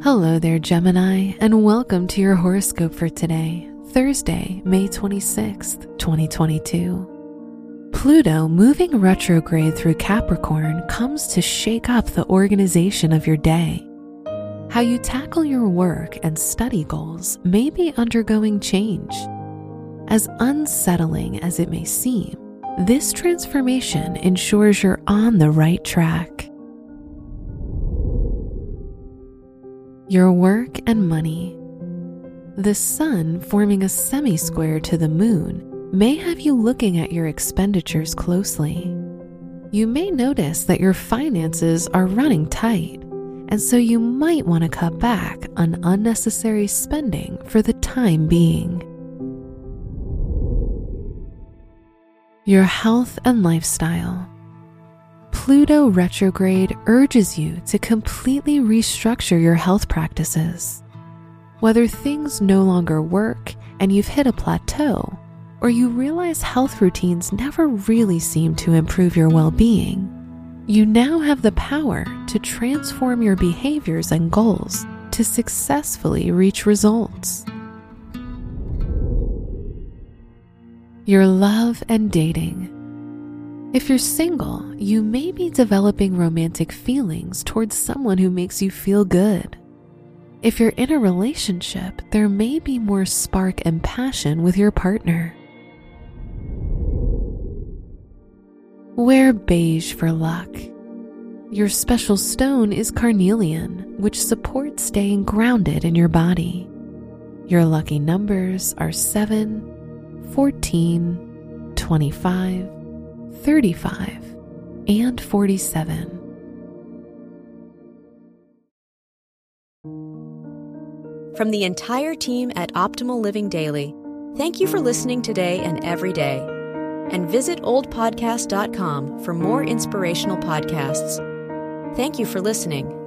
Hello there, Gemini, and welcome to your horoscope for today, Thursday, May 26th, 2022. Pluto moving retrograde through Capricorn comes to shake up the organization of your day. How you tackle your work and study goals may be undergoing change. As unsettling as it may seem, this transformation ensures you're on the right track. Your work and money. The sun forming a semi square to the moon may have you looking at your expenditures closely. You may notice that your finances are running tight, and so you might want to cut back on unnecessary spending for the time being. Your health and lifestyle. Pluto retrograde urges you to completely restructure your health practices. Whether things no longer work and you've hit a plateau, or you realize health routines never really seem to improve your well being, you now have the power to transform your behaviors and goals to successfully reach results. Your love and dating. If you're single, you may be developing romantic feelings towards someone who makes you feel good. If you're in a relationship, there may be more spark and passion with your partner. Wear beige for luck. Your special stone is carnelian, which supports staying grounded in your body. Your lucky numbers are 7, 14, 25, 35, and 47. From the entire team at Optimal Living Daily, thank you for listening today and every day. And visit oldpodcast.com for more inspirational podcasts. Thank you for listening.